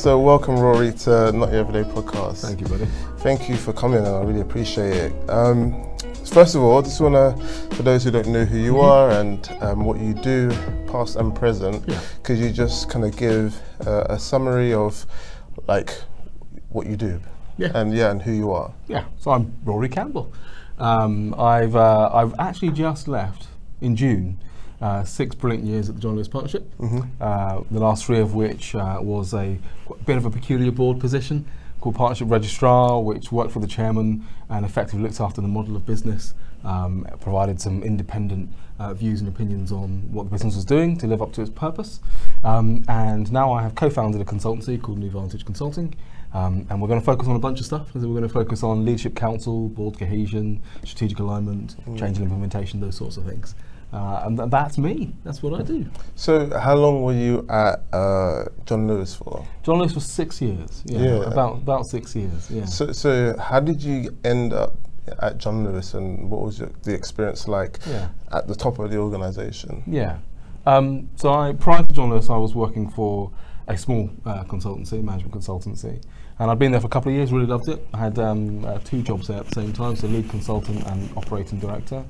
So, welcome, Rory, to Not Your Everyday podcast. Thank you, buddy. Thank you for coming, and I really appreciate it. Um, first of all, I just want to, for those who don't know who you Mhm. are and um, what you do, past and present, Yeah. could you just kind of give uh, a summary of like what you do? Yeah. And yeah, and who you are. Yeah. So I'm Rory Campbell. Um, I've uh, I've actually just left in June. Uh, six brilliant years at the John Lewis Partnership. Mhm. Uh, the last three of which uh, was a bit of a peculiar board position called Partnership Registrar, which worked for the chairman and effectively looked after the model of business, um, provided some independent uh, views and opinions on what the business was doing to live up to its purpose. Um, and now I have co-founded a consultancy called New Vantage Consulting. Um, and we're going to focus on a bunch of stuff. We're going to focus on leadership council, board cohesion, strategic alignment, change and implementation, those sorts of things. Uh, and th- that's me. That's what I do. So, how long were you at uh, John Lewis for? John Lewis was six years. Yeah, Yeah. about about six years. Yeah. So, so how did you end up at John Lewis, and what was your, the experience like yeah. at the top of the organisation? Yeah. Um, so I prior to John Lewis, I was working for a small uh, consultancy, management consultancy, and I'd been there for a couple of years. Really loved it. I had um, uh, two jobs there at the same time, so lead consultant and operating director.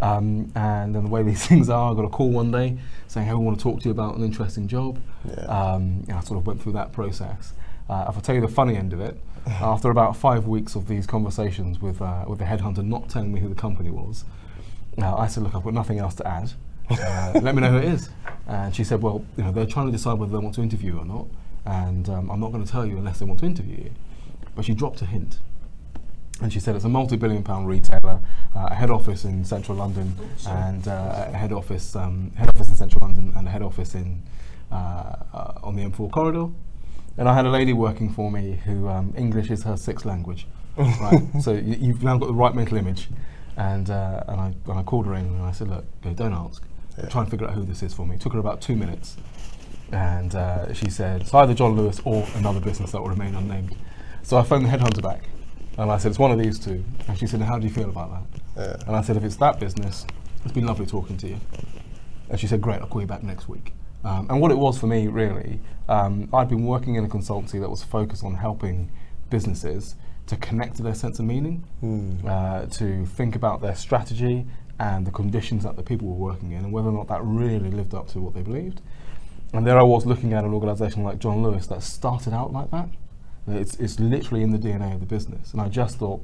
Um, and then the way these things are, I got a call one day saying, "Hey, we want to talk to you about an interesting job." Yeah. Um, and I sort of went through that process. Uh, if I tell you the funny end of it, after about five weeks of these conversations with uh, with the headhunter not telling me who the company was, uh, I said, "Look, I've got nothing else to add. Uh, let me know who it is." And she said, "Well, you know, they're trying to decide whether they want to interview you or not, and um, I'm not going to tell you unless they want to interview you." But she dropped a hint. And she said it's a multi-billion pound retailer, uh, a head office in central London, and uh, a head office, um, head office in central London, and a head office in uh, uh, on the M4 corridor. And I had a lady working for me who um, English is her sixth language. right? So you, you've now got the right mental image. And, uh, and, I, and I called her in and I said, look, don't ask. Yeah. Try and figure out who this is for me. It took her about two minutes. And uh, she said, it's either John Lewis or another business that will remain unnamed. So I phoned the headhunter back. And I said, it's one of these two. And she said, how do you feel about that? Yeah. And I said, if it's that business, it's been lovely talking to you. And she said, great, I'll call you back next week. Um, and what it was for me, really, um, I'd been working in a consultancy that was focused on helping businesses to connect to their sense of meaning, Mm. uh, to think about their strategy and the conditions that the people were working in, and whether or not that really lived up to what they believed. And there I was looking at an organisation like John Lewis that started out like that. It's, it's literally in the DNA of the business. And I just thought,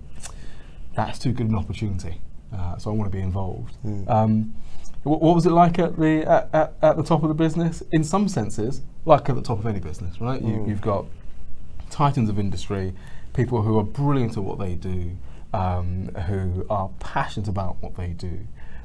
that's too good an opportunity. Uh, so I want to be involved. Mm. Um, wh- what was it like at the at, at, at the top of the business? In some senses, like at the top of any business, right? You, Mm. you've got titans of industry, people who are brilliant at what they do, um, who are passionate about what they do,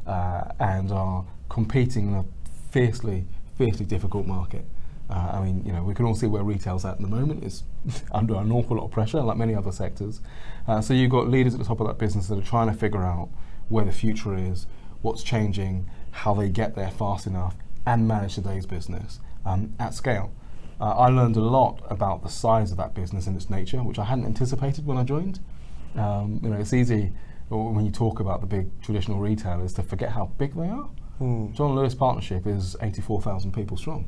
uh, and are competing in a fiercely, fiercely difficult market. Uh, I mean, you know, we can all see where retail's at in the moment. It's under an awful lot of pressure, like many other sectors. Uh, so you've got leaders at the top of that business that are trying to figure out where the future is, what's changing, how they get there fast enough, and manage today's business um, at scale. Uh, I learned a lot about the size of that business and its nature, which I hadn't anticipated when I joined. Um, you know, it's easy when you talk about the big traditional retailers to forget how big they are. Mm. John Lewis Partnership is 84,000 people strong.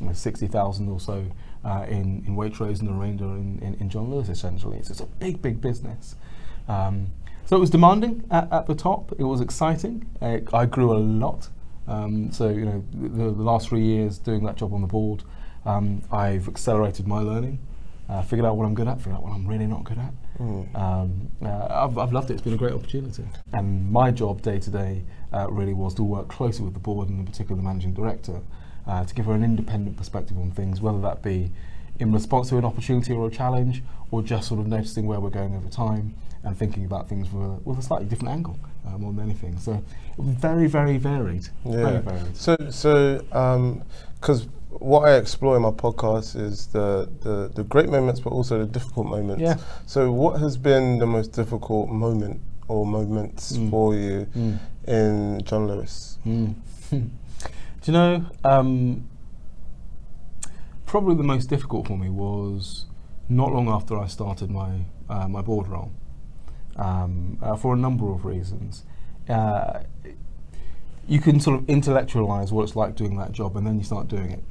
You know, 60,000 or so uh, in, in Waitrose and the remainder in, in, in John Lewis, essentially. So it's a big, big business. Um, so it was demanding at, at the top. It was exciting. Uh, I grew a lot. Um, so, you know, the, the last three years doing that job on the board, um, I've accelerated my learning, uh, figured out what I'm good at, figured out what I'm really not good at. Mm. Um, uh, I've, I've loved it. It's been a great opportunity. And my job day to day uh, really was to work closely with the board and in particular the managing director uh, to give her an independent perspective on things, whether that be in response to an opportunity or a challenge, or just sort of noticing where we're going over time and thinking about things with a, with a slightly different angle uh, more than anything. So very, very varied. Very Yeah. varied. So, so, because what I explore in my podcast is the, the the great moments, but also the difficult moments. Yeah. So, what has been the most difficult moment or moments Mm. for you Mm. in John Lewis? Mm. Do you know, um, probably the most difficult for me was not long after I started my, uh, my board role um, uh, for a number of reasons. Uh, you can sort of intellectualize what it's like doing that job and then you start doing it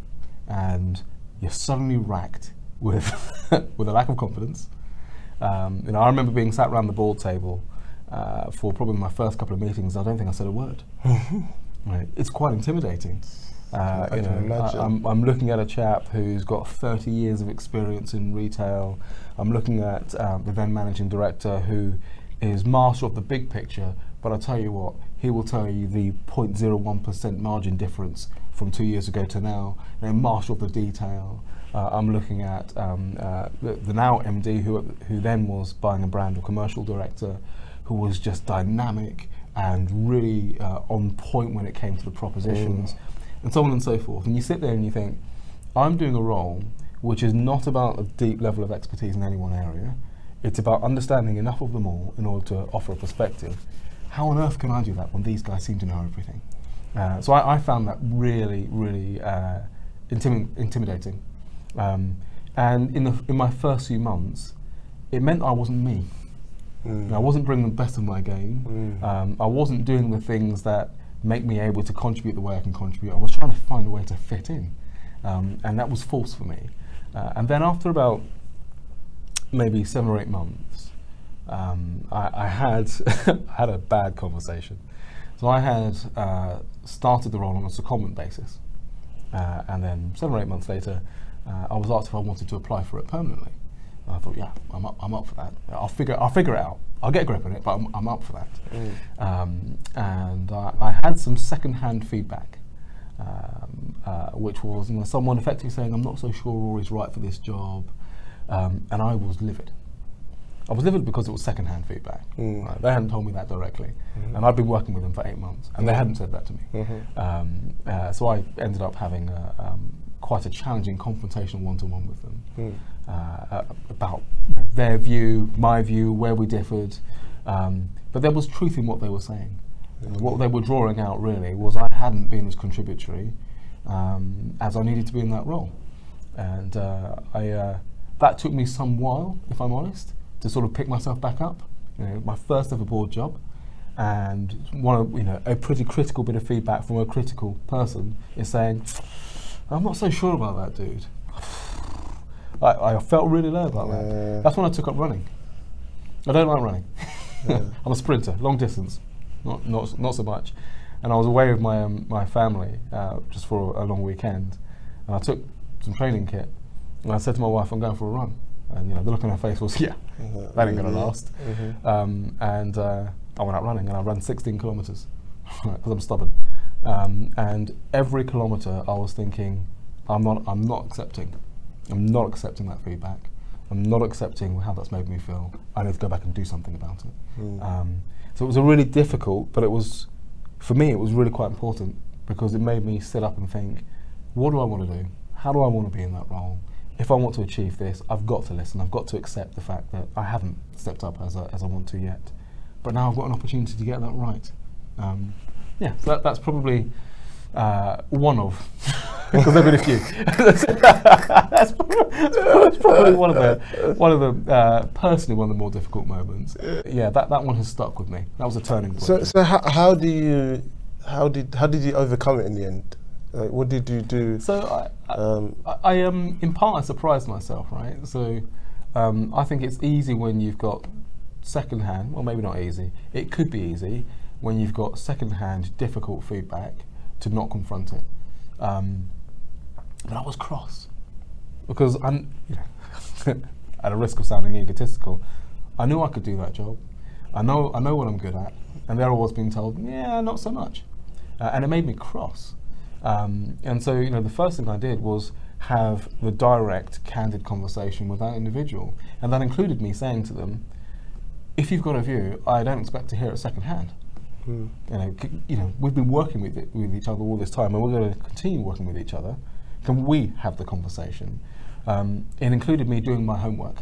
and you're suddenly racked with with a lack of confidence. Um, you know, I remember being sat around the board table uh, for probably my first couple of meetings. I don't think I said a word. right. It's quite intimidating. Uh, I you know. I, am I'm looking at a chap who's got 30 years of experience in retail. I'm looking at um, the then managing director who is master of the big picture. But I tell you what, he will tell you the 0.01% margin difference from two years ago to now. And master of the detail. Uh, I'm looking at um, uh, the, the now MD, who who then was buying a brand or commercial director, who was just dynamic and really uh, on point when it came to the propositions and so on and so forth. And you sit there and you think, I'm doing a role which is not about a deep level of expertise in any one area. It's about understanding enough of them all in order to offer a perspective. How on earth can I do that when these guys seem to know everything? Uh, so I, I found that really, really uh, intimi- intimidating. Um, and in, the, in my first few months, it meant I wasn't me. Mm. I wasn't bringing the best of my game. Mm. Um, I wasn't doing the things that make me able to contribute the way I can contribute. I was trying to find a way to fit in, um, and that was false for me. Uh, and then after about maybe seven or eight months, um, I, I had I had a bad conversation. So I had uh, started the role on a secondment basis, uh, and then seven or eight months later, uh, I was asked if I wanted to apply for it permanently. I thought, yeah, I'm up, I'm up for that. I'll figure, I'll figure it out. I'll get a grip on it, but I'm, I'm up for that. Um, and I, I had some second-hand feedback, um, uh, which was you know, someone effectively saying, "I'm not so sure Rory's right for this job," um, and I was livid. I was livid because it was second-hand feedback. Mm. Right? They hadn't told me that directly, and I'd been working with them for eight months, and they hadn't said that to me. Mhm. Um, uh, so I ended up having a, um, quite a challenging confrontational one-to-one with them Mm. uh, about their view, my view, where we differed. Um, but there was truth in what they were saying. And What they were drawing out really was I hadn't been as contributory um, as I needed to be in that role, and uh, I uh, that took me some while, if I'm honest, to sort of pick myself back up. You know, my first ever board job, and one of you know a pretty critical bit of feedback from a critical person is saying, "I'm not so sure about that, dude." I, I felt really low about Yeah. that. That's when I took up running. I don't like running. I'm a sprinter, long distance, not not not so much. And I was away with my um, my family uh, just for a long weekend, and I took some training kit, and I said to my wife, "I'm going for a run." And you know, the look on her face was, "Yeah, Mhm. that ain't gonna Mhm. last." Mhm. Um, and uh, I went out running, and I ran 16 kilometers because I'm stubborn. Um, and every kilometer, I was thinking, "I'm not, I'm not accepting. I'm not accepting that feedback. I'm not accepting how that's made me feel. I need to go back and do something about it." Mm. Um, so it was a really difficult, but it was, for me, it was really quite important because it made me sit up and think, what do I want to do? How do I want to be in that role? If I want to achieve this, I've got to listen. I've got to accept the fact that I haven't stepped up as, I as I want to yet. But now I've got an opportunity to get that right. Um, yeah, so that, that's probably uh, one of, because there've been a few. that's, probably, that's probably one of the, one of the uh, personally one of the more difficult moments. Yeah, that, that one has stuck with me. That was a turning point. So, so how, how do you, how did, how did you overcome it in the end? Like, what did you do? So I, Um, I, I um, in part, I surprised myself, right? So um, I think it's easy when you've got second-hand, well, maybe not easy. It could be easy when you've got second-hand, difficult feedback to not confront it. Um, but I was cross because I'm, you know, at a risk of sounding egotistical, I knew I could do that job. I know, I know what I'm good at, and they're always being told, yeah, not so much, uh, and it made me cross. Um, and so, you know, the first thing I did was have the direct, candid conversation with that individual, and that included me saying to them, if you've got a view, I don't expect to hear it secondhand. Mm, You know, c- you know, we've been working with it, with each other all this time, and we're going to continue working with each other. Can we have the conversation? Um, it included me doing my homework.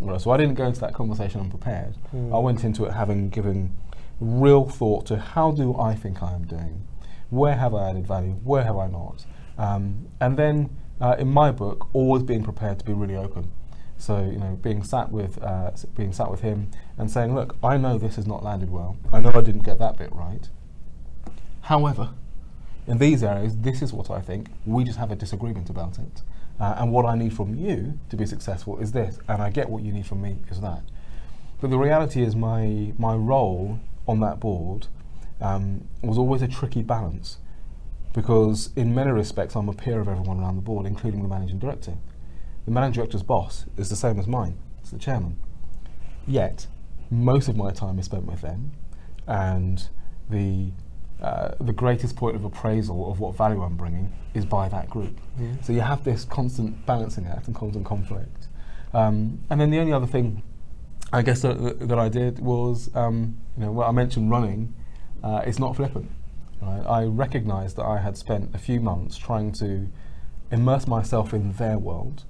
Right, so I didn't go into that conversation unprepared. Mm. I went into it having given real thought to how do I think I am doing, where have I added value, where have I not, um, and then uh, in my book, always being prepared to be really open. So you know, being sat with uh, being sat with him and saying, look, I know this has not landed well. I know I didn't get that bit right. However, in these areas, this is what I think. We just have a disagreement about it. Uh, and what I need from you to be successful is this, and I get what you need from me is that. But the reality is, my my role on that board um, was always a tricky balance because, in many respects, I'm a peer of everyone around the board, including the managing director. The managing director's boss is the same as mine; it's the chairman. Yet, most of my time is spent with them, and the uh, the greatest point of appraisal of what value I'm bringing is by that group. Mm. So you have this constant balancing act and constant conflict. Um, and then the only other thing, I guess that, that, that I did was, um, you know, well, I mentioned running. Uh, it's not flippant. Right? I recognised that I had spent a few months trying to immerse myself in their world,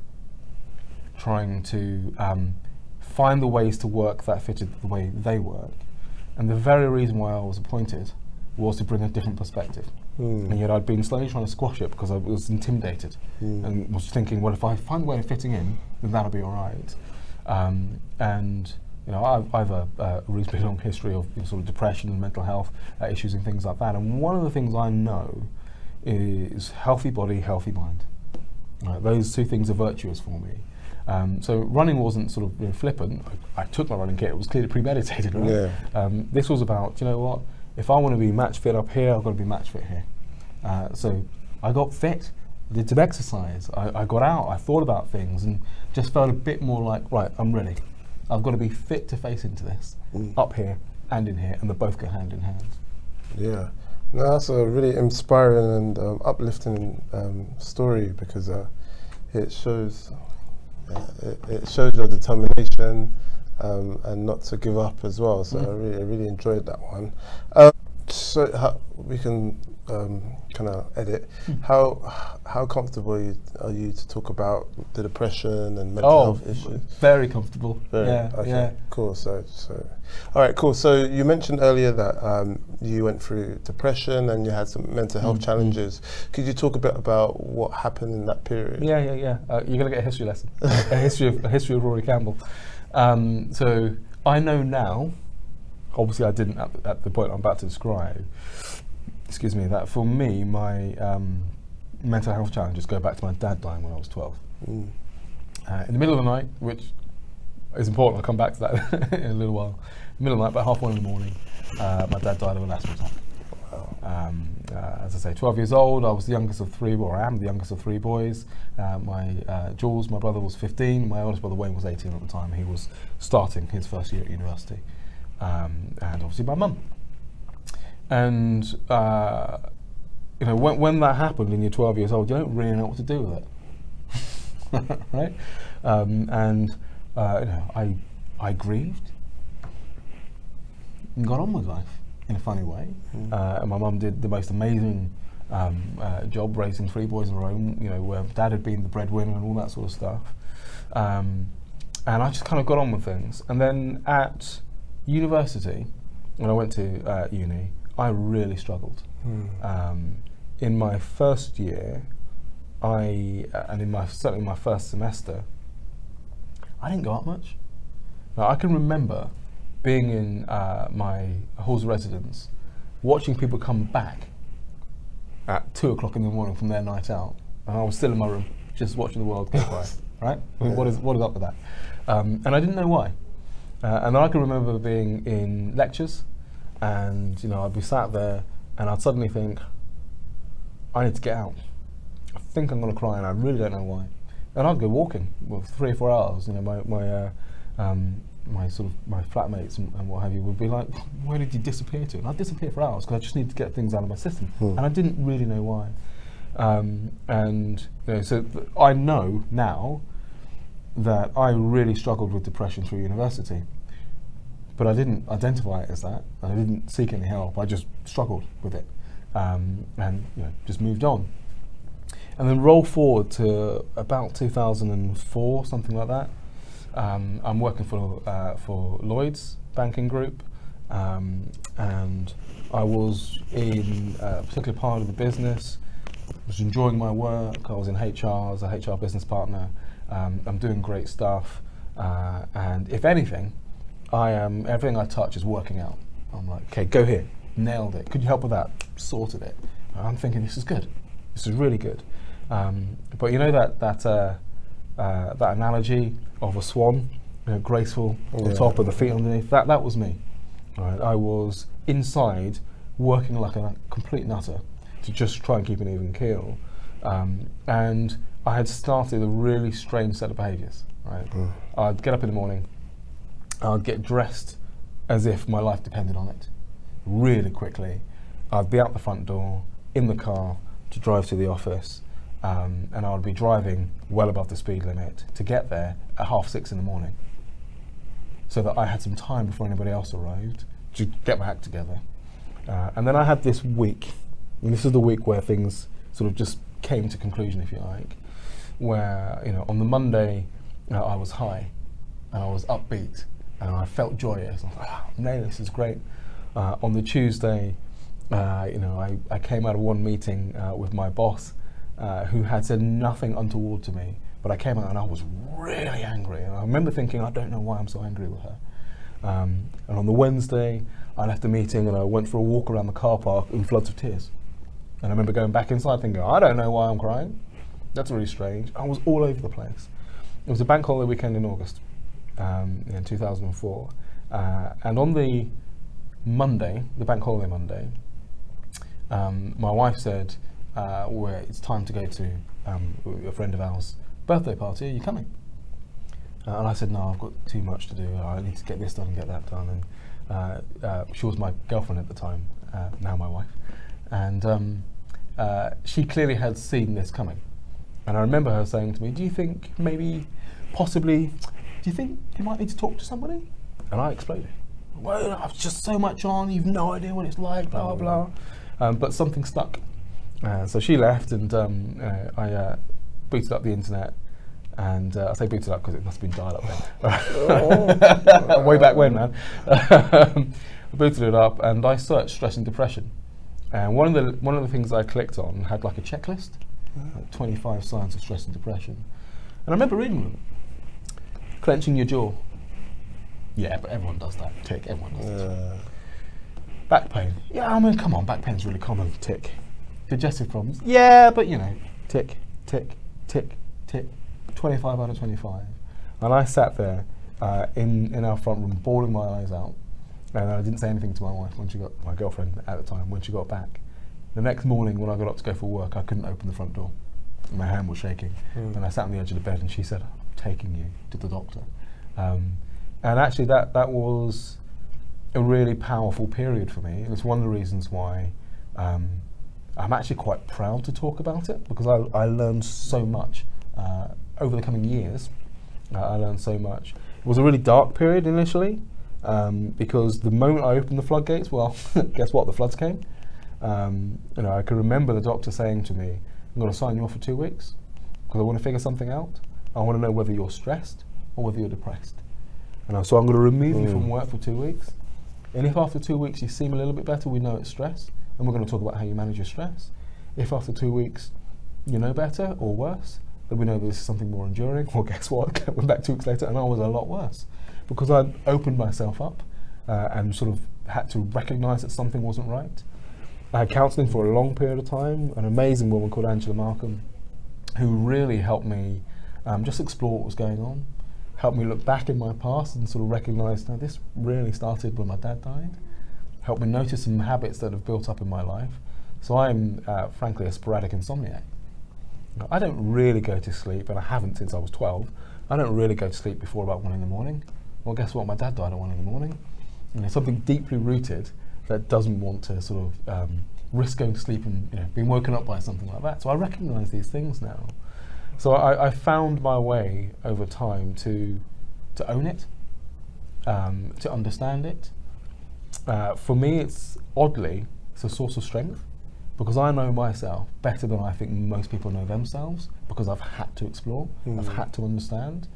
trying to um, find the ways to work that fitted the way they work. And the very reason why I was appointed was to bring a different perspective. Mm. And yet I'd been slowly trying to squash it because I was intimidated Mm. and was thinking, well, if I find a way of fitting in, then that'll be all right. Um, and you know, I've, I've a, a reasonably long history of you know, sort of depression and mental health uh, issues and things like that. And one of the things I know is healthy body, healthy mind. Right, those two things are virtuous for me. Um, so running wasn't sort of you know, flippant. I, I took my running kit; it was clearly premeditated. Right? Yeah. Um, this was about, you know what? If I want to be match fit up here, I've got to be match fit here. Uh, so I got fit, did some exercise. I, I got out. I thought about things, and just felt a bit more like, right, I'm ready. I've got to be fit to face into this, Mm. up here and in here, and they both go hand in hand. Yeah, no, that's a really inspiring and um, uplifting um, story because uh, it shows yeah, it, it shows your determination um, and not to give up as well. So I really, I really enjoyed that one. Um, so we can um, kind of edit. How how comfortable are you, are you to talk about the depression and mental Oh, health issues? very comfortable. Very- yeah, okay, yeah. Cool. So, so, all right, cool. So you mentioned earlier that um, you went through depression and you had some mental health Mm, mm. challenges. Could you talk a bit about what happened in that period? Yeah, yeah, yeah. Uh, you're gonna get a history lesson, a history of a history of Rory Campbell. Um, so I know now. Obviously, I didn't at the point I'm about to describe. Excuse me. That for me, my um, mental health challenges go back to my dad dying when I was 12. Mm. Uh, in the middle of the night, which is important. I'll come back to that in a little while. Middle of the night, about half one in the morning, uh, my dad died of an asthma attack. Um, uh, as I say, 12 years old. I was the youngest of three, or I am the youngest of three boys. Uh, my uh, Jules, my brother, was 15. My oldest brother Wayne was 18 at the time. He was starting his first year at university, um, and obviously my mum. And uh, you know, when, when that happened, and you're 12 years old, you don't really know what to do with it, right? Um, and uh, you know, I I grieved and got on with life in a funny way. Mm. Uh, and my mum did the most amazing um, uh, job raising three boys in her own, you know, where dad had been the breadwinner and all that sort of stuff. Um, and I just kind of got on with things. And then at university, when I went to uh, uni, I really struggled. Mm. Um, in my first year, I uh, and in my certainly my first semester, I didn't go up much. Now I can remember being in uh, my halls of residence, watching people come back at two o'clock in the morning from their night out, and I was still in my room just watching the world go by. Right? I mean, what is what is up with that? Um, and I didn't know why. Uh, and I can remember being in lectures, and you know I'd be sat there, and I'd suddenly think, I need to get out. I think I'm going to cry, and I really don't know why. And I'd go walking for three or four hours. You know, my my uh, um, my sort of my flatmates and, and what have you would be like, "Where did you disappear to?" And I'd disappear for hours because I just need to get things out of my system, Hmm. and I didn't really know why. Um, and you know, so th- I know now that I really struggled with depression through university, but I didn't identify it as that. I didn't seek any help. I just struggled with it, um, and you know, just moved on. And then roll forward to about 2004, something like that. Um, I'm working for uh, for Lloyds banking group, um, and I was in a particular part of the business. I Was enjoying my work. I was in HR as a HR business partner. Um, I'm doing great stuff, uh, and if anything, I am everything I touch is working out. I'm like, okay, go here, nailed it. Could you help with that? Sorted it. I'm thinking this is good. This is really good. Um, but you know that that uh, uh, that analogy of a swan, you know, graceful on Yeah. top of the feet underneath. That that was me. Right? I was inside working like a complete nutter to just try and keep an even keel, um, and I had started a really strange set of behaviours. Right? I'd get up in the morning, I'd get dressed as if my life depended on it, really quickly. I'd be out the front door in the car to drive to the office, um, and I would be driving well above the speed limit to get there at half six in the morning, so that I had some time before anybody else arrived to get my act together. Uh, and then I had this week, and this is the week where things sort of just came to conclusion, if you like, where you know on the Monday uh, I was high and I was upbeat and I felt joyous. I oh, this is great. Uh, on the Tuesday, uh, you know, I, I came out of one meeting uh, with my boss uh, who had said nothing untoward to me, but I came out and I was really angry. And I remember thinking, I don't know why I'm so angry with her. Um, and on the Wednesday, I left the meeting and I went for a walk around the car park in floods of tears. And I remember going back inside thinking, I don't know why I'm crying. That's really strange. I was all over the place. It was a bank holiday weekend in August um, in 2004. Uh, and on the Monday, the bank holiday Monday, um, my wife said, uh, well, it's time to go to um, a friend of ours' birthday party. Are you coming? Uh, and I said, no, I've got too much to do. I need to get this done and get that done. And uh, uh, she was my girlfriend at the time, uh, now my wife. And um, she clearly had seen this coming. And I remember her saying to me, do you think maybe, possibly, do you think you might need to talk to somebody? And I exploded. Well, I've just so much on, you've no idea what it's like, blah, blah, blah. Um, but something stuck. Uh, so she left, and um, uh, I uh, booted up the internet. And uh, I say booted up because it must have been dial up then. Way back when, man. I booted it up, and I searched stress and depression. And one of the one of the things I clicked on had like a checklist, like 25 signs of stress and depression. And I remember reading them. Clenching your jaw. Yeah, but everyone does that. Tick. Everyone does that. Uh, Back pain. Yeah, I mean, come on, back pain's really common. Tick. Digestive problems. Yeah, but you know, tick, tick, tick, tick. 25 out of 25. And I sat there uh, in, in our front room, bawling my eyes out. And I didn't say anything to my wife when she got, my girlfriend at the time, when she got back. The next morning, when I got up to go for work, I couldn't open the front door. My hand was shaking. Mm. And I sat on the edge of the bed and she said, taking you to the doctor. Um, and actually, that, that was a really powerful period for me. And it's one of the reasons why um, I'm actually quite proud to talk about it because I, I learned so much uh, over the coming years. Uh, I learned so much. It was a really dark period initially um, because the moment I opened the floodgates, well, guess what? The floods came. Um, you know, I can remember the doctor saying to me, "I'm going to sign you off for two weeks because I want to figure something out. I want to know whether you're stressed or whether you're depressed." And I- so I'm going to remove you from Mm. work for two weeks. And if after two weeks you seem a little bit better, we know it's stress, and we're going to talk about how you manage your stress. If after two weeks you know better or worse, then we know this is something more enduring. Well, guess what? I went back two weeks later, and I was a lot worse because I'd opened myself up uh, and sort of had to recognise that something wasn't right. I had counselling for a long period of time. An amazing woman called Angela Markham, who really helped me um, just explore what was going on, helped me look back in my past and sort of recognise now this really started when my dad died, helped me notice some habits that have built up in my life. So I'm uh, frankly a sporadic insomniac. I don't really go to sleep, and I haven't since I was 12. I don't really go to sleep before about one in the morning. Well, guess what? My dad died at one in the morning. And there's something deeply rooted that doesn't want to sort of um, risk going to sleep and you know, being woken up by something like that. So I recognise these things now. So I, I found my way over time to to own it, um, to understand it. Uh, for me, it's oddly it's a source of strength because I know myself better than I think most people know themselves because I've had to explore, I've Mm. had to understand,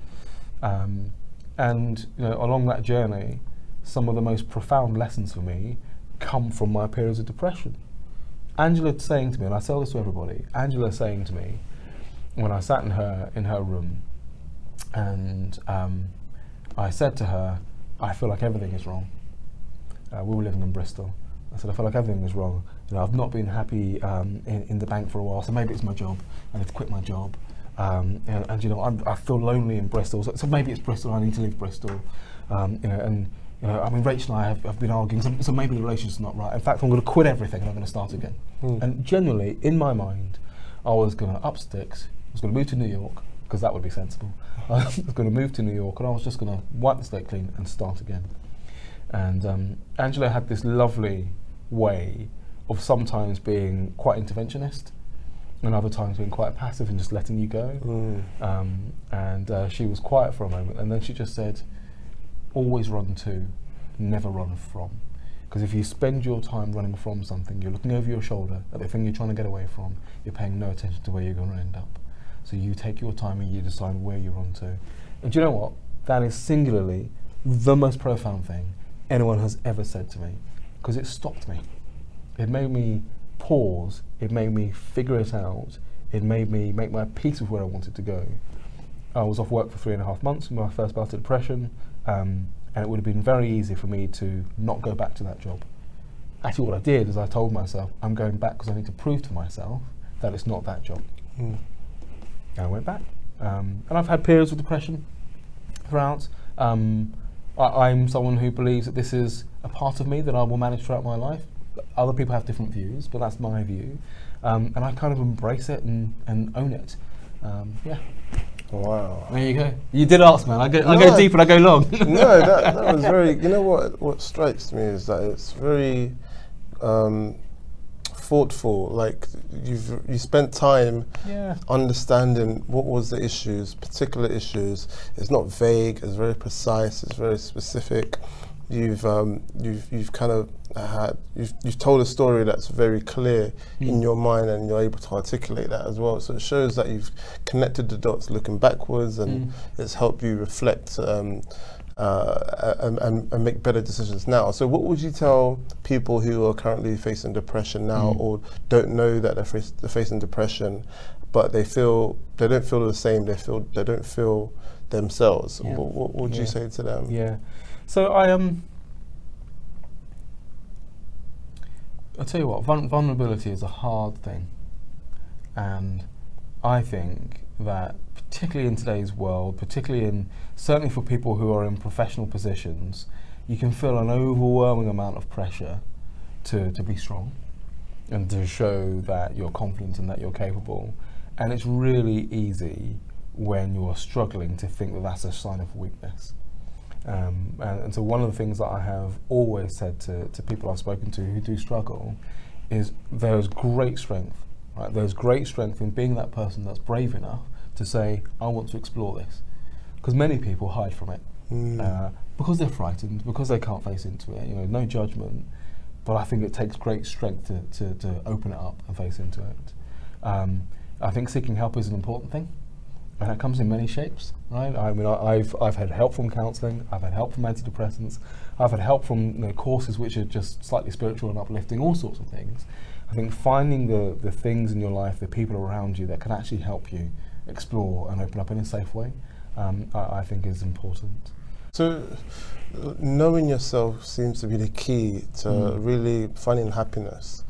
um, and you know along that journey, some of the most profound lessons for me come from my periods of depression. Angela saying to me, and I tell this to everybody, Angela saying to me when I sat in her in her room, and um, I said to her, I feel like everything is wrong. Uh, we were living in Bristol. I said, I feel like everything is wrong. You know, I've not been happy um, in, in the bank for a while, so maybe it's my job. I need to quit my job. Um, and, and, you know, I'm, i feel lonely in Bristol, so, so, maybe it's Bristol. I need to leave Bristol. Um, you know, and you know, I mean, Rachel and I have, have been arguing, so, so, maybe the relationship's not right. In fact, I'm going to quit everything and I'm going to start again. Mm. And generally, in my mind, I was going to up sticks. I was going to move to New York because that would be sensible. I was going to move to New York and I was just going to wipe the slate clean and start again. And um, Angela had this lovely way of sometimes being quite interventionist and other times being quite passive and just letting you go. Mm. Um, and uh, she was quiet for a moment and then she just said, always run to, never run from. Because if you spend your time running from something, you're looking over your shoulder at the thing you're trying to get away from, you're paying no attention to where you're going to end up. So you take your time and you decide where you run to. And do you know what? That is singularly the most profound thing anyone has ever said to me because it stopped me. It made me pause, it made me figure it out, it made me make my peace with where I wanted to go. I was off work for three and a half months when I first bout of depression, um, and it would have been very easy for me to not go back to that job. Actually, what I did is I told myself, I'm going back because I need to prove to myself that it's not that job. Mm. And I went back. Um, and I've had periods of depression throughout. Um, I, am someone who believes that this is a part of me that I will manage throughout my life. Other people have different views, but that's my view. Um, and I kind of embrace it and, and own it. Um, yeah. Wow. There you go. You did ask, man. I go, no, I go deep and I go long. no, that, that was very. You know what? What strikes me is that it's very um, thoughtful. Like you've you spent time yeah. understanding what was the issues, particular issues. It's not vague. It's very precise. It's very specific. You've um, you've you've kind of had you've you've told a story that's very clear mm. in your mind, and you're able to articulate that as well. So it shows that you've connected the dots, looking backwards, and mm. it's helped you reflect. Um, uh, and, and, and, make better decisions now. So, what would you tell people who are currently facing depression now, mm. or don't know that they're, face, they're, facing depression, but they feel they don't feel the same? They feel they don't feel themselves. Yeah. What, what, would yeah. you say to them? Yeah. So I um. I'll tell you what, vulnerability is a hard thing, and I think that particularly in today's world, particularly in certainly for people who are in professional positions, you can feel an overwhelming amount of pressure to, to be strong and to show that you're confident and that you're capable. And it's really easy when you're struggling to think that that's a sign of weakness. Um, and, and, so one of the things that I have always said to, to people I've spoken to who do struggle is there's great strength, right? There's great strength in being that person that's brave enough to say, I want to explore this. Because many people hide from it mm. uh, because they're frightened, because they can't face into it. You know, no judgment, but I think it takes great strength to, to, to open it up and face into it. Um, I think seeking help is an important thing. And that comes in many shapes, right? I mean, I, have I've had help from counselling, I've had help from antidepressants, I've had help from you know, courses which are just slightly spiritual and uplifting, all sorts of things. I think finding the, the things in your life, the people around you that can actually help you explore and open up in a safe way, um, I, I, think is important. So, knowing yourself seems to be the key to mm. really finding happiness.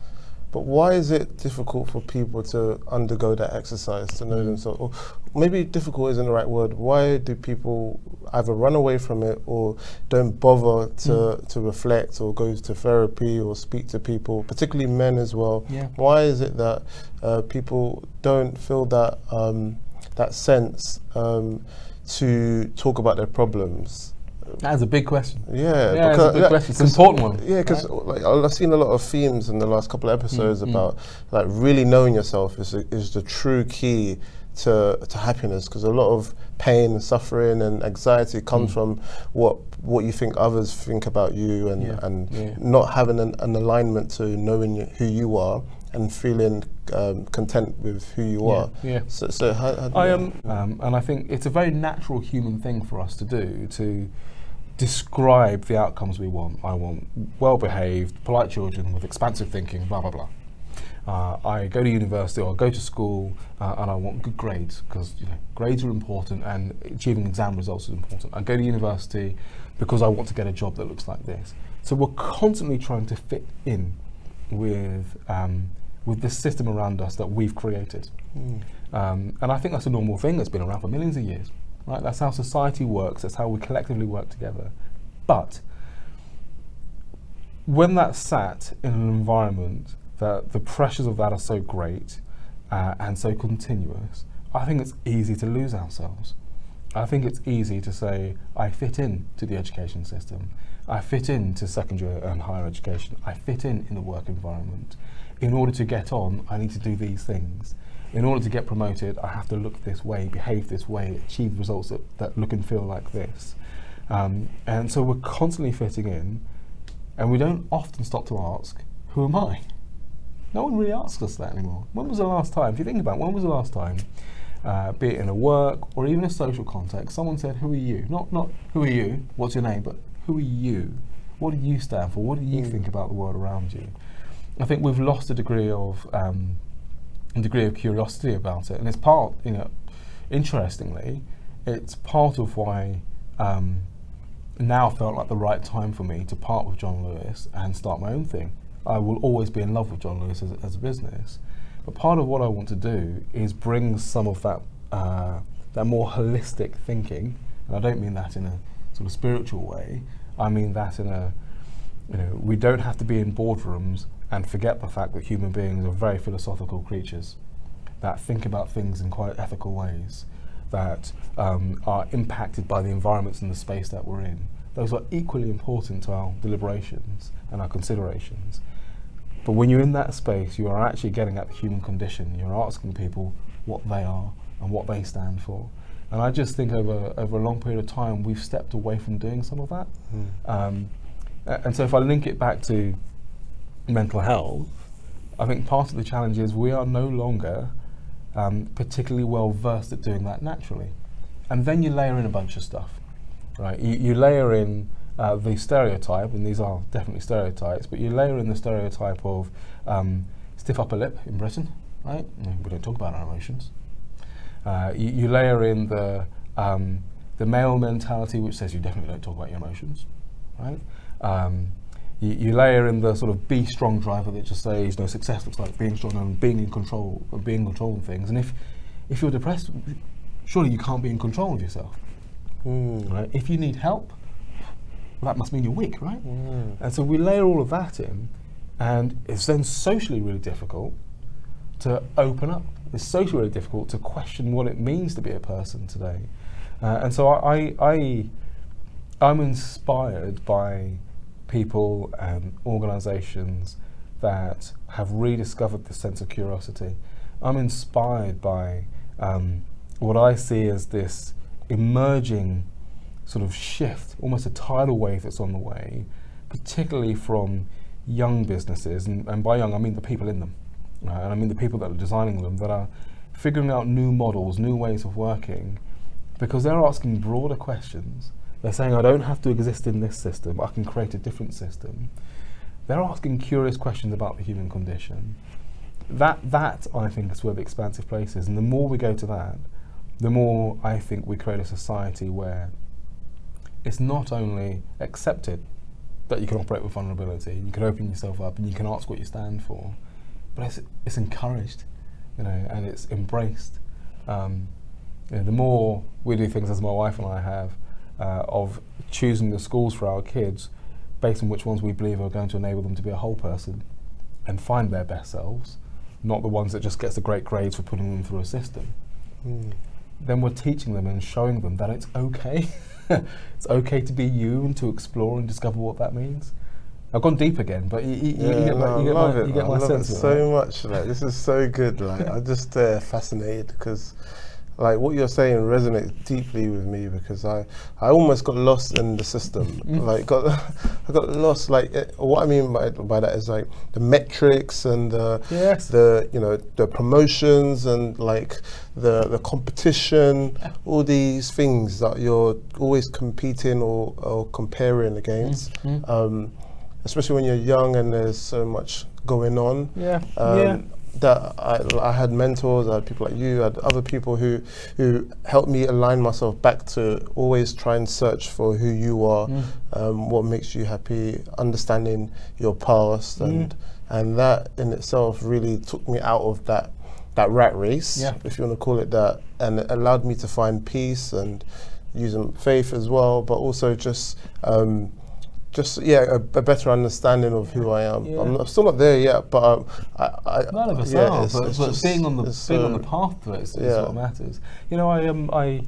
But why is it difficult for people to undergo that exercise to know mm. themselves? Or maybe difficult isn't the right word. Why do people either run away from it or don't bother to, mm. to reflect or go to therapy or speak to people, particularly men as well? Yeah. Why is it that uh, people don't feel that um, that sense um, to talk about their problems? That's a big question. Yeah, yeah because, it's a big question. It's an important one. Yeah, because right? like, I've seen a lot of themes in the last couple of episodes mm, about mm. like really knowing yourself is a, is the true key to to happiness. Because a lot of pain, and suffering, and anxiety comes mm. from what what you think others think about you, and yeah. and yeah. not having an, an, alignment to knowing who you are and feeling um, content with who you yeah, are. Yeah. So, so how, how I am, um, and I think it's a very natural human thing for us to do to describe the outcomes we want. I want well behaved, polite children with expansive thinking, blah, blah, blah. Uh, I go to university or I go to school uh, and I want good grades because you know, grades are important and achieving exam results is important. I go to university because I want to get a job that looks like this. So we're constantly trying to fit in with um, with this system around us that we've created. Um, and I think that's a normal thing that's been around for millions of years. Right? That's how society works. That's how we collectively work together. But when that's sat in an environment that the pressures of that are so great uh, and so continuous, I think it's easy to lose ourselves. I think it's easy to say, I fit in to the education system. I fit in to secondary and higher education. I fit in in the work environment. In order to get on, I need to do these things. In order to get promoted, I have to look this way, behave this way, achieve results that, that look and feel like this. Um, and so we're constantly fitting in, and we don't often stop to ask, who am I? No one really asks us that anymore. When was the last time, if you think about it, when was the last time, uh, be it in a work or even a social context, someone said, who are you? Not, not who are you, what's your name, but who are you? What do you stand for? What do you think about the world around you? I think we've lost a degree of um, a degree of curiosity about it, and it's part, you know, interestingly, it's part of why um, now felt like the right time for me to part with John Lewis and start my own thing. I will always be in love with John Lewis as, as a business, but part of what I want to do is bring some of that uh, that more holistic thinking, and I don't mean that in a sort of spiritual way. I mean that in a you know we don't have to be in boardrooms and forget the fact that human beings are very philosophical creatures that think about things in quite ethical ways, that um, are impacted by the environments and the space that we're in. Those are equally important to our deliberations and our considerations. But when you're in that space, you are actually getting at the human condition. You're asking people what they are and what they stand for. And I just think over, over a long period of time, we've stepped away from doing some of that. Um, and so if I link it back to mental health, I think part of the challenge is we are no longer um, particularly well versed at doing that naturally. And then you layer in a bunch of stuff, right? You, you layer in uh, the stereotype, and these are definitely stereotypes, but you layer in the stereotype of um, stiff upper lip in Britain, right? We don't talk about our emotions. Uh, you, you layer in the um, the male mentality, which says you definitely don't talk about your emotions, right? Um, you, you layer in the sort of be strong driver that just says, you know, success looks like being strong and being in control, and being in control of things. And if if you're depressed, surely you can't be in control of yourself, Mm. right? If you need help, well, that must mean you're weak, right? Mm. And so we layer all of that in, and it's then socially really difficult to open up. It's socially really difficult to question what it means to be a person today. Uh, and so I, I, I, I'm inspired by people and organisations that have rediscovered this sense of curiosity. I'm inspired by um, what I see as this emerging sort of shift, almost a tidal wave that's on the way, particularly from young businesses, and, and by young I mean the people in them, uh, and I mean the people that are designing them, that are figuring out new models, new ways of working, because they're asking broader questions. They're saying, I don't have to exist in this system, I can create a different system. They're asking curious questions about the human condition. That, that I think, is where the expansive place is, and the more we go to that, the more I think we create a society where it's not only accepted that you can operate with vulnerability, you can open yourself up, and you can ask what you stand for, but it's, it's encouraged, you know, and it's embraced. Um, you know, the more we do things, as my wife and I have, uh, of choosing the schools for our kids based on which ones we believe are going to enable them to be a whole person and find their best selves, not the ones that just gets the great grades for putting them through a system Mm. then we're teaching them and showing them that it's okay. it's okay to be you and to explore and discover what that means. I've gone deep again, but you, you, you Yeah, get my, no, you get I love my, it. you get I my love sense it of it, so much. Like this is so good. Like I'm just uh, fascinated because, like what you're saying resonates deeply with me because I I almost got lost in the system. Mm. Like got I got lost. Like eh, what I mean by by that is like the metrics and the Yes. the you know the promotions and like the the competition, all these things that you're always competing or, or comparing against. Mm, Um, especially when you're young and there's so much going on. Yeah. Um, yeah. That I, I had mentors, I had people like you, I had other people who who helped me align myself back to always try and search for who you are, Mm. um, what makes you happy, understanding your past, Mm. and and that in itself really took me out of that that rat race, Yeah. if you want to call it that, and it allowed me to find peace and using faith as well, but also just. Um, just yeah, a, a better understanding of who I am. Yeah. I'm not, still not there yet, but um, I, I, None of us yeah, are, it's- but, it's but just- being on the being on the path to it is, yeah. what matters. You know, I um, I,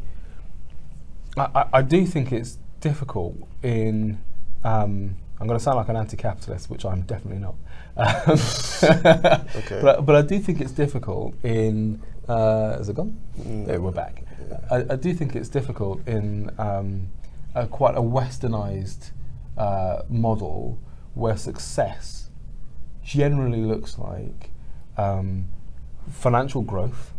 I I- do think it's difficult in. Um, I'm going to sound like an anti-capitalist, which I'm definitely not. Um, Okay. But but I do think it's difficult in. Uh, is it gone? Mm. We're back. I, I do think it's difficult in um, a, quite a westernized uh, model where success generally looks like um, financial growth,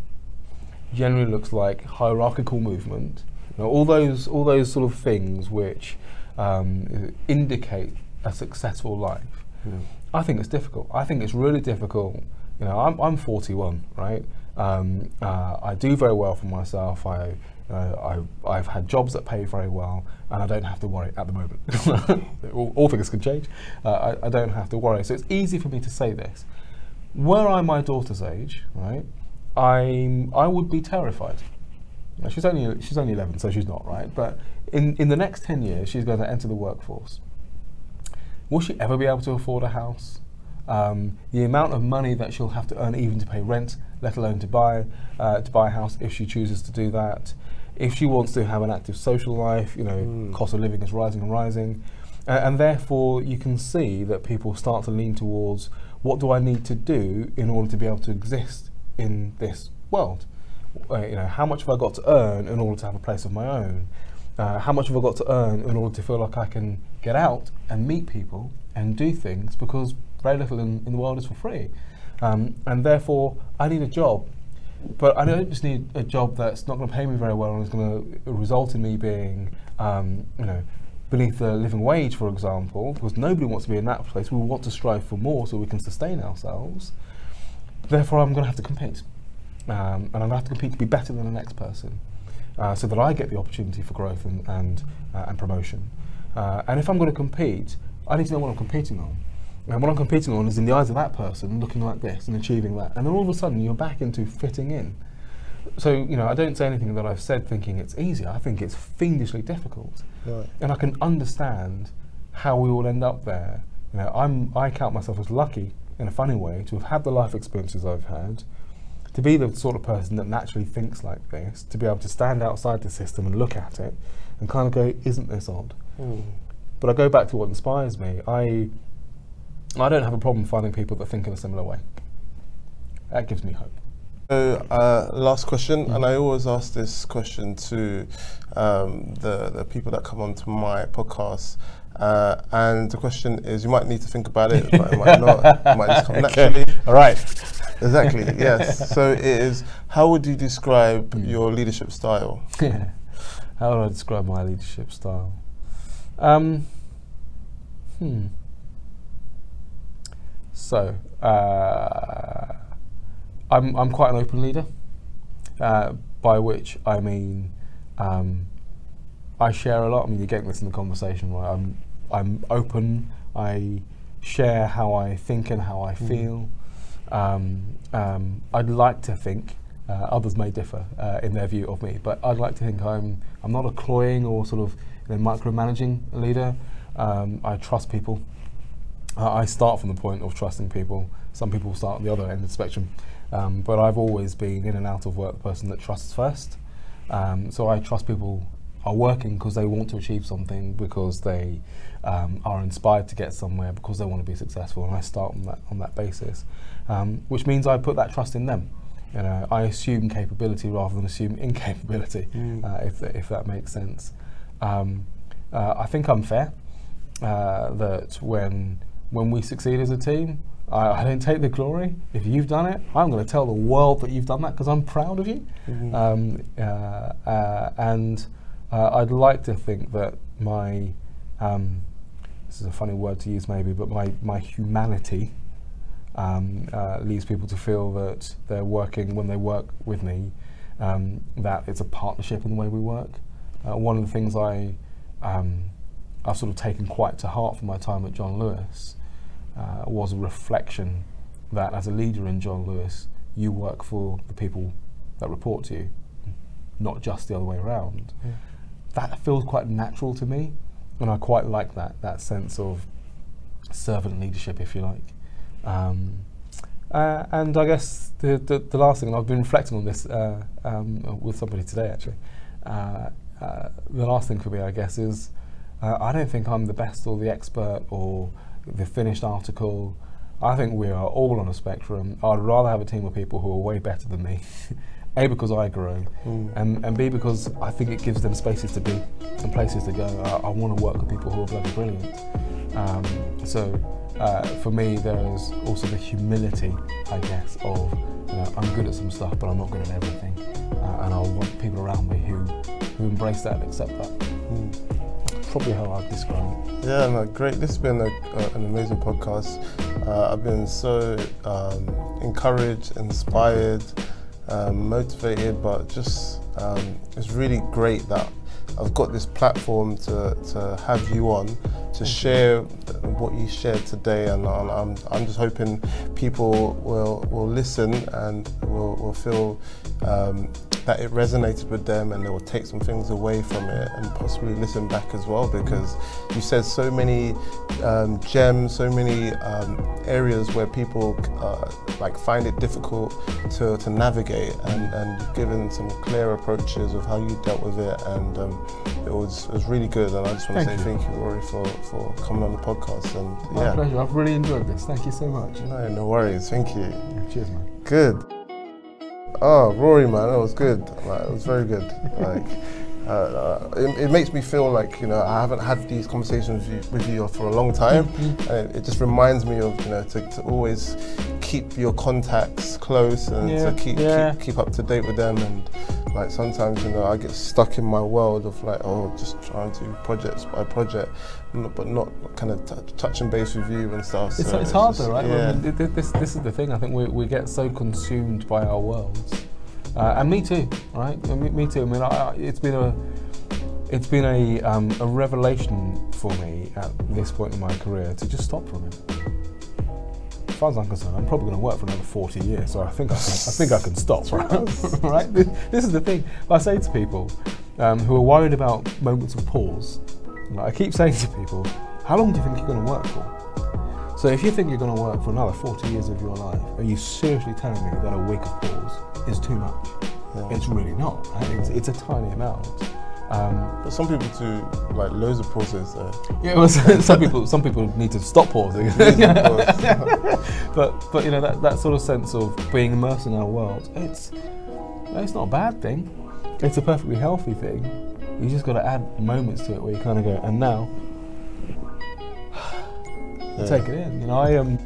generally looks like hierarchical movement. You know, all those all those sort of things which um, indicate a successful life. Mm. I think it's difficult. I think it's really difficult. You know, I'm, I'm 41, right? Um, uh, I do very well for myself. I, know, I, I've had jobs that pay very well, and I don't have to worry at the moment. all, all things can change. Uh, I, I don't have to worry. So it's easy for me to say this. Were I my daughter's age, right, I'm, I would be terrified. Now, she's only she's only 11, so she's not right. But in, in the next 10 years, she's going to enter the workforce. Will she ever be able to afford a house? Um, the amount of money that she'll have to earn even to pay rent, let alone to buy uh, to buy a house if she chooses to do that. If she wants to have an active social life, you know, Mm. cost of living is rising and rising, uh, and therefore you can see that people start to lean towards what do I need to do in order to be able to exist in this world. Uh, you know, how much have I got to earn in order to have a place of my own? Uh, how much have I got to earn in order to feel like I can get out and meet people and do things because very little in, in the world is for free. Um, and therefore, I need a job. But I don't just need a job that's not going to pay me very well and is going to result in me being, um, you know, beneath the living wage, for example, because nobody wants to be in that place. We want to strive for more so we can sustain ourselves. Therefore, I'm going to have to compete. Um, and I'm going to have to compete to be better than the next person uh, so that I get the opportunity for growth and, and, uh, and promotion. Uh, and if I'm going to compete, I need to know what I'm competing on. And what I'm competing on is in the eyes of that person looking like this and achieving that. And then all of a sudden you're back into fitting in. So, you know, I don't say anything that I've said thinking it's easy. I think it's fiendishly difficult. Right. And I can understand how we all end up there. You know, I'm, I count myself as lucky in a funny way to have had the life experiences I've had, to be the sort of person that naturally thinks like this, to be able to stand outside the system and look at it and kind of go, isn't this odd? Mm. But I go back to what inspires me. I, I don't have a problem finding people that think in a similar way. That gives me hope. So, uh, last question, and I always ask this question to um, the the people that come onto my podcast. Uh, and the question is, you might need to think about it, but it might not. It might just come naturally. All right. Exactly. Yes. So it is. How would you describe Mm. your leadership style? How would I describe my leadership style? Um, hmm. So, uh, I'm, I'm quite an open leader, uh, by which I mean um, I share a lot. I mean, you're getting this in the conversation, right? I'm, I'm open. I share how I think and how I feel. Um, um, I'd like to think, uh, others may differ uh, in their view of me, but I'd like to think I'm, I'm not a cloying or sort of you know, micromanaging leader. Um, I trust people. Uh, I start from the point of trusting people. Some people start at the other end of the spectrum. Um, but I've always been in and out of work the person that trusts first. Um, so I trust people are working because they want to achieve something, because they um, are inspired to get somewhere, because they want to be successful, and I start on that on that basis, um, which means I put that trust in them. You know, I assume capability rather than assume incapability, Mm. uh, if if that makes sense. Um, uh, I think I'm fair. Uh, that when when we succeed as a team, I, I don't take the glory. If you've done it, I'm going to tell the world that you've done that because I'm proud of you. Mhm. Um, uh, uh, and uh, I'd like to think that my um, this is a funny word to use maybe, but my, my humanity um, uh, leads people to feel that they're working when they work with me, um, that it's a partnership in the way we work. Uh, one of the things I um, I've sort of taken quite to heart from my time at John Lewis uh, was a reflection that as a leader in John Lewis, you work for the people that report to you, not just the other way around. Yeah. That feels quite natural to me, and I quite like that that sense of servant leadership, if you like. Um, uh, and I guess the, the, the last thing, and I've been reflecting on this uh, um, with somebody today actually. Uh, uh the last thing for me, I guess, is uh, I don't think I'm the best or the expert or the finished article. I think we are all on a spectrum. I'd rather have a team of people who are way better than me. a because I grow, Mm. and, and B because I think it gives them spaces to be and places to go. I, I want to work with people who are bloody brilliant. Um, so uh, for me, there is also the humility, I guess, of you know, I'm good at some stuff, but I'm not good at everything, uh, and I want people around me who who embrace that and accept that. Mm. Probably how I'd describe it. Yeah, no, great. This has been a, uh, an amazing podcast. Uh, I've been so um, encouraged, inspired, um, motivated, but just um, it's really great that I've got this platform to, to have you on to share what you shared today, and, and I'm, I'm just hoping people will will listen and will, will feel um, that it resonated with them and they will take some things away from it and possibly listen back as well because you said so many um, gems, so many um, areas where people uh, like find it difficult to, to navigate and, and you've given some clear approaches of how you dealt with it and um, it was it was really good and I just want to say you. thank you Rory for, for coming on the podcast and My yeah pleasure. I've really enjoyed this. Thank you so much. no, no worries thank you cheers, man. Good. Oh, Rory, man, that was good. Like, it was very good. Like, uh, uh, it, it makes me feel like you know I haven't had these conversations with you, with you for a long time, Mm-hmm. and it, it just reminds me of you know to, to always keep your contacts close and Yeah, to keep, yeah. keep keep up to date with them. And like sometimes you know I get stuck in my world of like oh just trying to do projects by project, but not kind of t- touching base with you and stuff. It's, so it's hard just- though, right? I Yeah. mean, th- th- this, this is the thing. I think we, we get so consumed by our worlds, uh, and me too, right? I mean, me too. I mean, I, I- it's been a it's been a um, a revelation for me at this point in my career to just stop for a minute. As far as I'm concerned, I'm probably going to work for another 40 years, so I think I can, I think I can stop, right? right? This, this is the thing. I say to people um, who are worried about moments of pause, like, I keep saying to people, how long do you think you're going to work for? So if you think you're going to work for another 40 years of your life, are you seriously telling me that a week of pause is too much? Yeah. It's really not. Right? It's, it's a tiny amount. Um, But some people do like loads of pauses though. yeah, well, some people some people need to stop pausing. but but you know that, that sort of sense of being immersed in our world, it's it's not a bad thing. It's a perfectly healthy thing. You just got to add moments to it where you kind of go, and now Yeah. take it in. You know, I um.